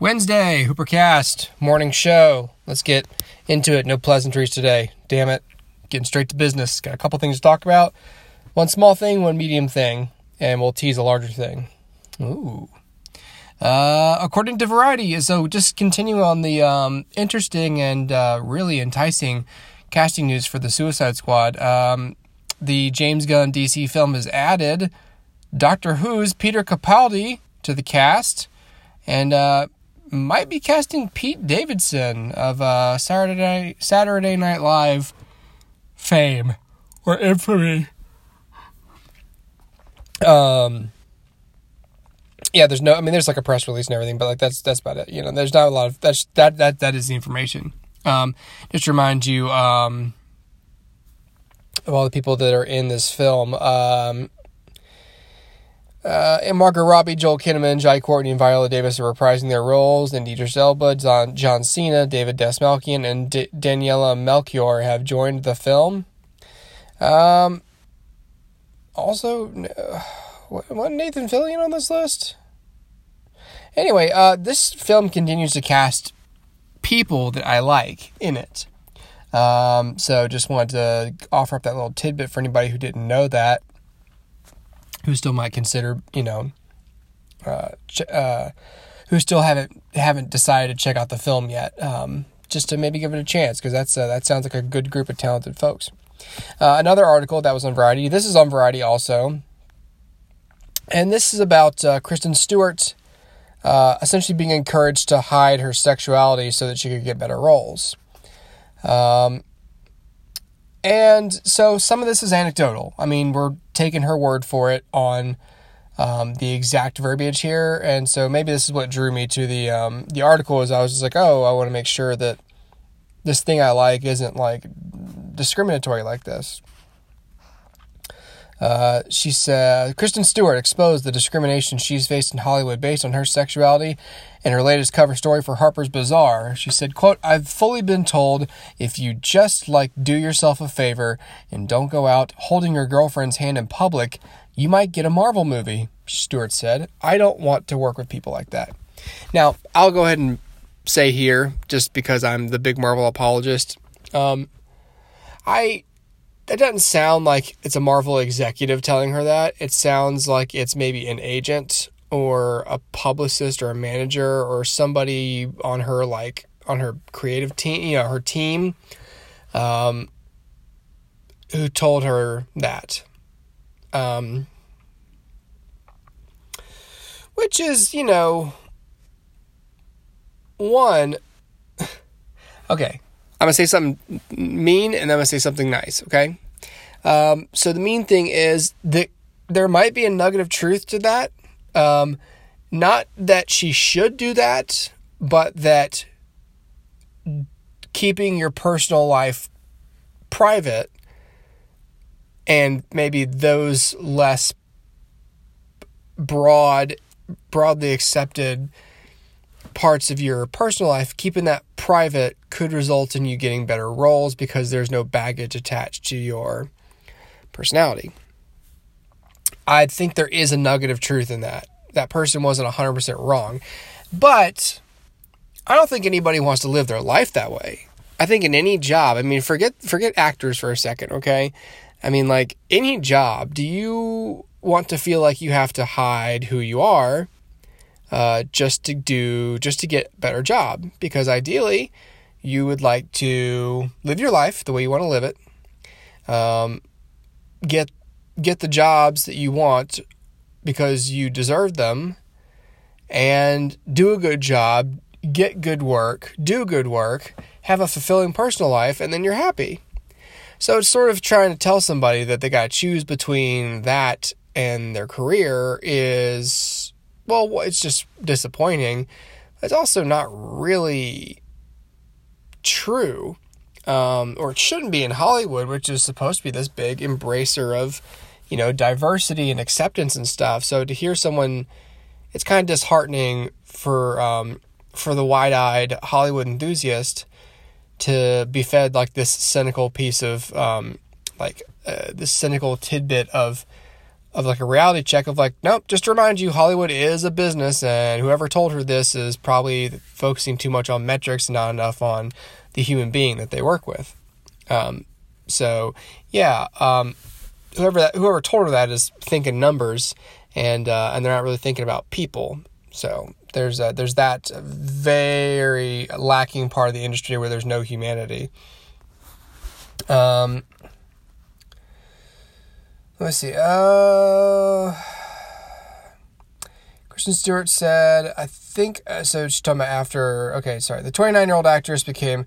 Wednesday, Hoopercast, morning show. Let's get into it. No pleasantries today. Damn it. Getting straight to business. Got a couple things to talk about. One small thing, one medium thing, and we'll tease a larger thing. Ooh. Uh, according to Variety, so just continue on the um, interesting and uh, really enticing casting news for the Suicide Squad. Um, the James Gunn DC film has added Doctor Who's Peter Capaldi to the cast. And uh, might be casting Pete Davidson of uh, Saturday Saturday Night Live fame or infamy. Um. Yeah, there's no. I mean, there's like a press release and everything, but like that's that's about it. You know, there's not a lot of that's that that that is the information. Um, just remind you, um, of all the people that are in this film. Um, uh, and Margot Robbie, Joel Kinnaman, Jai Courtney, and Viola Davis are reprising their roles. And Idris Elba, John, John Cena, David Dastmalchian, and D- Daniela Melchior have joined the film. Um, also, uh, Nathan Fillion on this list? Anyway, uh, this film continues to cast people that I like in it. Um, so just wanted to offer up that little tidbit for anybody who didn't know that who still might consider, you know, uh, ch- uh, who still haven't haven't decided to check out the film yet, um, just to maybe give it a chance because that's uh, that sounds like a good group of talented folks. Uh, another article that was on Variety. This is on Variety also, and this is about uh, Kristen Stewart. Uh, essentially, being encouraged to hide her sexuality so that she could get better roles. Um, and so some of this is anecdotal. I mean, we're taking her word for it on um, the exact verbiage here, and so maybe this is what drew me to the um, the article. Is I was just like, oh, I want to make sure that this thing I like isn't like discriminatory like this. Uh, she said Kristen Stewart exposed the discrimination she's faced in Hollywood based on her sexuality in her latest cover story for Harper's Bazaar. She said, quote, I've fully been told if you just like do yourself a favor and don't go out holding your girlfriend's hand in public, you might get a Marvel movie, Stewart said. I don't want to work with people like that. Now, I'll go ahead and say here, just because I'm the big Marvel apologist, um, I that doesn't sound like it's a Marvel executive telling her that. It sounds like it's maybe an agent or a publicist or a manager or somebody on her like on her creative team, you know, her team um who told her that. Um which is, you know, one okay, I'm gonna say something mean and then I'm gonna say something nice, okay? Um, so the mean thing is that there might be a nugget of truth to that. Um, not that she should do that, but that keeping your personal life private and maybe those less broad, broadly accepted parts of your personal life, keeping that private could result in you getting better roles because there's no baggage attached to your personality. I think there is a nugget of truth in that. That person wasn't 100% wrong. But I don't think anybody wants to live their life that way. I think in any job, I mean forget forget actors for a second, okay? I mean like any job, do you want to feel like you have to hide who you are uh, just to do just to get a better job. Because ideally you would like to live your life the way you want to live it. Um, get get the jobs that you want because you deserve them and do a good job get good work do good work have a fulfilling personal life and then you're happy. So it's sort of trying to tell somebody that they got to choose between that and their career is well, it's just disappointing. It's also not really true, um, or it shouldn't be in Hollywood, which is supposed to be this big embracer of, you know, diversity and acceptance and stuff. So to hear someone, it's kind of disheartening for um, for the wide-eyed Hollywood enthusiast to be fed like this cynical piece of um, like uh, this cynical tidbit of of like a reality check of like, nope, just to remind you, Hollywood is a business, and whoever told her this is probably focusing too much on metrics and not enough on the human being that they work with. Um, so yeah, um, whoever that, whoever told her that is thinking numbers, and uh, and they're not really thinking about people. So there's a, there's that very lacking part of the industry where there's no humanity. Um, let me see. Uh, Kristen Stewart said, I think, uh, so she's talking about after, okay, sorry. The 29 year old actress became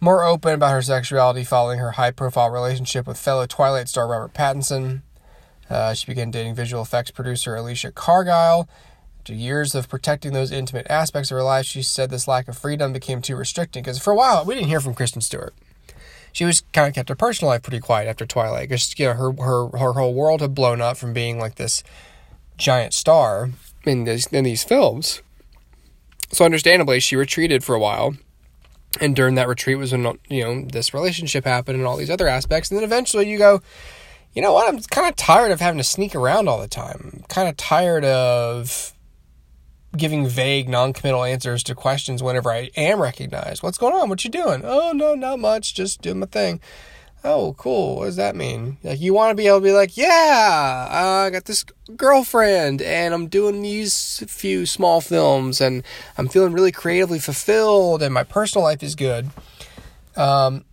more open about her sexuality following her high profile relationship with fellow Twilight star Robert Pattinson. Uh, she began dating visual effects producer Alicia Cargile. After years of protecting those intimate aspects of her life, she said this lack of freedom became too restricting because for a while we didn't hear from Kristen Stewart she was kind of kept her personal life pretty quiet after Twilight because you know her her her whole world had blown up from being like this giant star in this in these films. So understandably, she retreated for a while, and during that retreat was when you know this relationship happened and all these other aspects, and then eventually you go, you know what? I'm kind of tired of having to sneak around all the time. I'm kind of tired of giving vague, non-committal answers to questions whenever I am recognized. What's going on? What you doing? Oh no, not much. Just doing my thing. Oh, cool. What does that mean? Like you want to be able to be like, yeah, uh, I got this girlfriend, and I'm doing these few small films, and I'm feeling really creatively fulfilled, and my personal life is good. Um,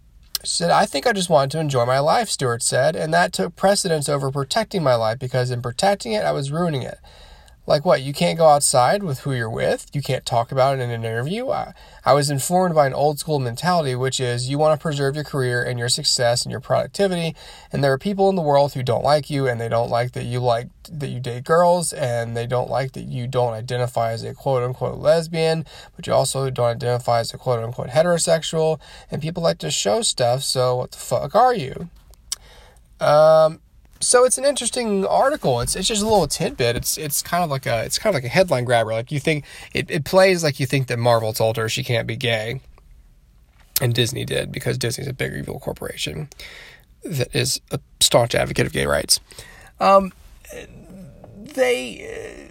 said, I think I just wanted to enjoy my life, Stewart said, and that took precedence over protecting my life because in protecting it, I was ruining it. Like what? You can't go outside with who you're with. You can't talk about it in an interview. I, I was informed by an old school mentality, which is you want to preserve your career and your success and your productivity. And there are people in the world who don't like you, and they don't like that you like that you date girls, and they don't like that you don't identify as a quote unquote lesbian, but you also don't identify as a quote unquote heterosexual. And people like to show stuff. So what the fuck are you? Um, so it's an interesting article. It's it's just a little tidbit. It's it's kind of like a it's kind of like a headline grabber. Like you think it, it plays like you think that Marvel told her she can't be gay, and Disney did because Disney's a big evil corporation that is a staunch advocate of gay rights. Um, they.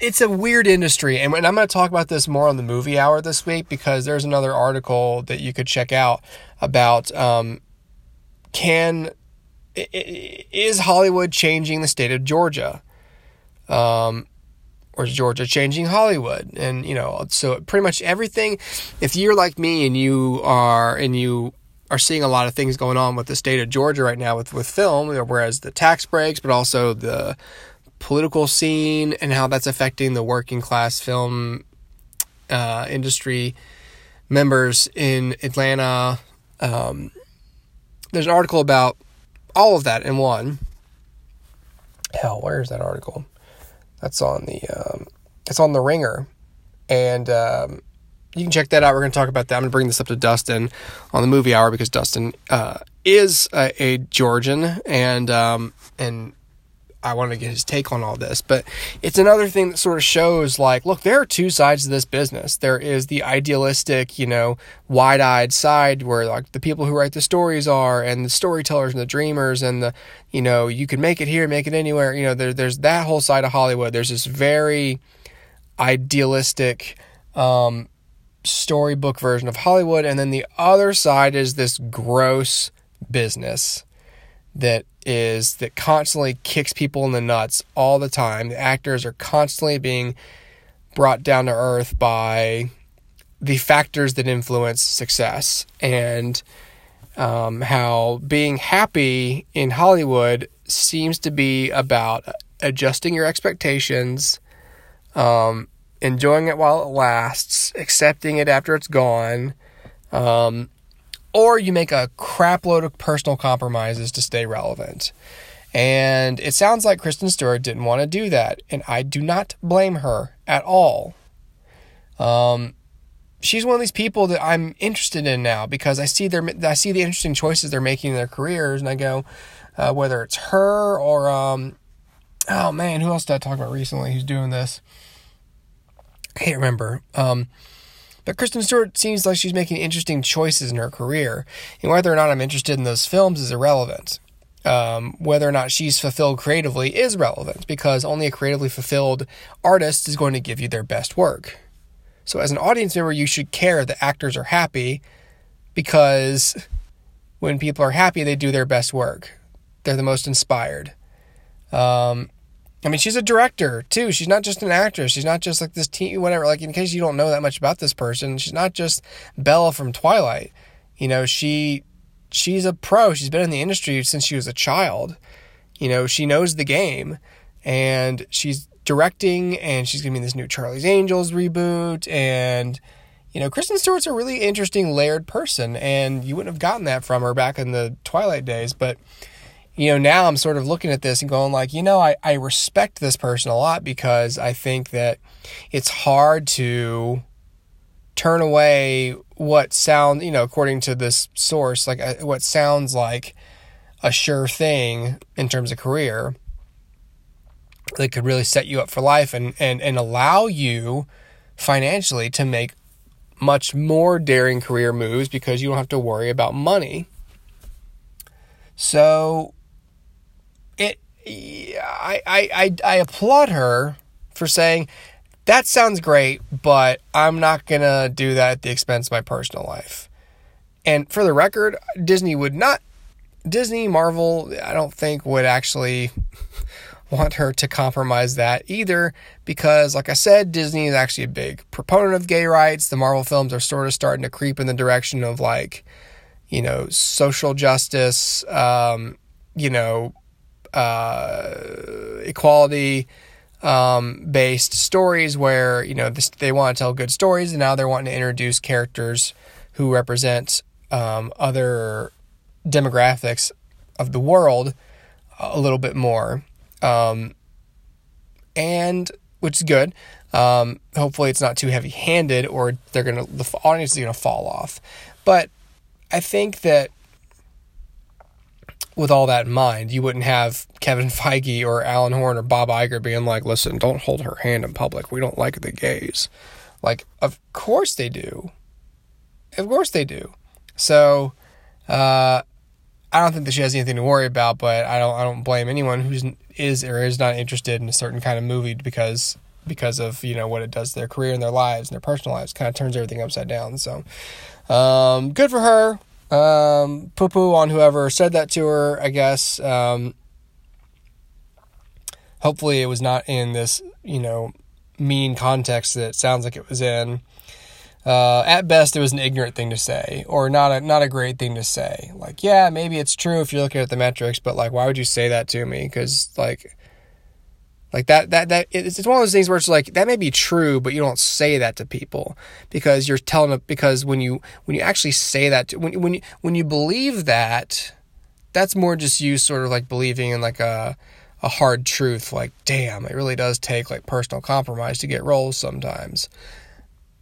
It's a weird industry, and I'm going to talk about this more on the movie hour this week because there's another article that you could check out about um, can is Hollywood changing the state of Georgia? Um, or is Georgia changing Hollywood? And you know, so pretty much everything. If you're like me and you are and you are seeing a lot of things going on with the state of Georgia right now with with film, whereas the tax breaks, but also the political scene and how that's affecting the working class film uh, industry members in Atlanta. Um, there's an article about all of that in one. Hell, where is that article? That's on the um, it's on the Ringer, and um, you can check that out. We're going to talk about that. I'm going to bring this up to Dustin on the movie hour because Dustin uh, is a, a, Georgian and um, and I wanted to get his take on all this. But it's another thing that sort of shows like, look, there are two sides to this business. There is the idealistic, you know, wide eyed side where like the people who write the stories are and the storytellers and the dreamers and the, you know, you can make it here, make it anywhere. You know, there, there's that whole side of Hollywood. There's this very idealistic, um, storybook version of Hollywood. And then the other side is this gross business that is that constantly kicks people in the nuts all the time. The actors are constantly being brought down to earth by the factors that influence success and um, how being happy in Hollywood seems to be about adjusting your expectations, um, enjoying it while it lasts, accepting it after it's gone, um, or you make a crapload of personal compromises to stay relevant. And it sounds like Kristen Stewart didn't want to do that, and I do not blame her at all. Um, she's one of these people that I'm interested in now because I see their I see the interesting choices they're making in their careers, and I go, uh, whether it's her or um, oh man, who else did I talk about recently who's doing this? I can't remember. Um, but Kristen Stewart seems like she's making interesting choices in her career, and whether or not I'm interested in those films is irrelevant. um, whether or not she's fulfilled creatively is relevant because only a creatively fulfilled artist is going to give you their best work. So, as an audience member, you should care that actors are happy because when people are happy, they do their best work. They're the most inspired. Um, I mean, she's a director too. She's not just an actress. She's not just like this teen, whatever. Like, in case you don't know that much about this person, she's not just Bella from Twilight. You know, she she's a pro. She's been in the industry since she was a child. You know, she knows the game, and she's directing, and she's gonna be in this new Charlie's Angels reboot, and you know, Kristen Stewart's a really interesting layered person, and you wouldn't have gotten that from her back in the Twilight days, but you know, now I'm sort of looking at this and going like, you know, I, I respect this person a lot because I think that it's hard to turn away what sound, you know, according to this source, like uh, what sounds like a sure thing in terms of career that could really set you up for life and, and, and allow you financially to make much more daring career moves because you don't have to worry about money. So it I, I, I, applaud her for saying that sounds great, but I'm not gonna do that at the expense of my personal life. And for the record, Disney would not Disney, Marvel, I don't think would actually want her to compromise that either because like I said, Disney is actually a big proponent of gay rights. The Marvel films are sort of starting to creep in the direction of like, you know, social justice, um, you know, uh, equality um, based stories where you know this, they want to tell good stories, and now they're wanting to introduce characters who represent um, other demographics of the world a little bit more, um, and which is good. Um, hopefully, it's not too heavy handed, or they're gonna the audience is gonna fall off. But I think that with all that in mind, you wouldn't have Kevin Feige or Alan Horn or Bob Iger being like, listen, don't hold her hand in public. We don't like the gays. Like, of course they do. Of course they do. So, uh, I don't think that she has anything to worry about, but I don't I don't blame anyone who's is or is not interested in a certain kind of movie because because of you know what it does to their career and their lives and their personal lives kind of turns everything upside down. So, um, good for her um, poo poo on whoever said that to her, I guess. Um, hopefully, it was not in this, you know, mean context that sounds like it was in. Uh, at best, it was an ignorant thing to say, or not a not a great thing to say. Like, yeah, maybe it's true if you're looking at the metrics, but like, why would you say that to me? Because like, like that, that, that, it's, one of those things where it's like, that may be true, but you don't say that to people because you're telling them, because when you, when you actually say that, to, when, when you, when you believe that, that's more just you sort of like believing in like a, a hard truth. Like, damn, it really does take like personal compromise to get roles sometimes.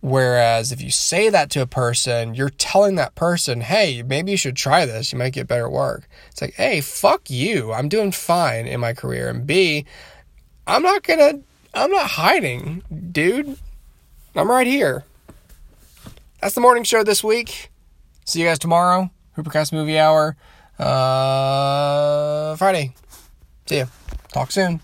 Whereas if you say that to a person, you're telling that person, hey, maybe you should try this. You might get better work. It's like, hey, fuck you. I'm doing fine in my career. And B, I'm not gonna, I'm not hiding, dude. I'm right here. That's the morning show this week. See you guys tomorrow. Hoopercast Movie Hour. Uh, Friday. See ya. Talk soon.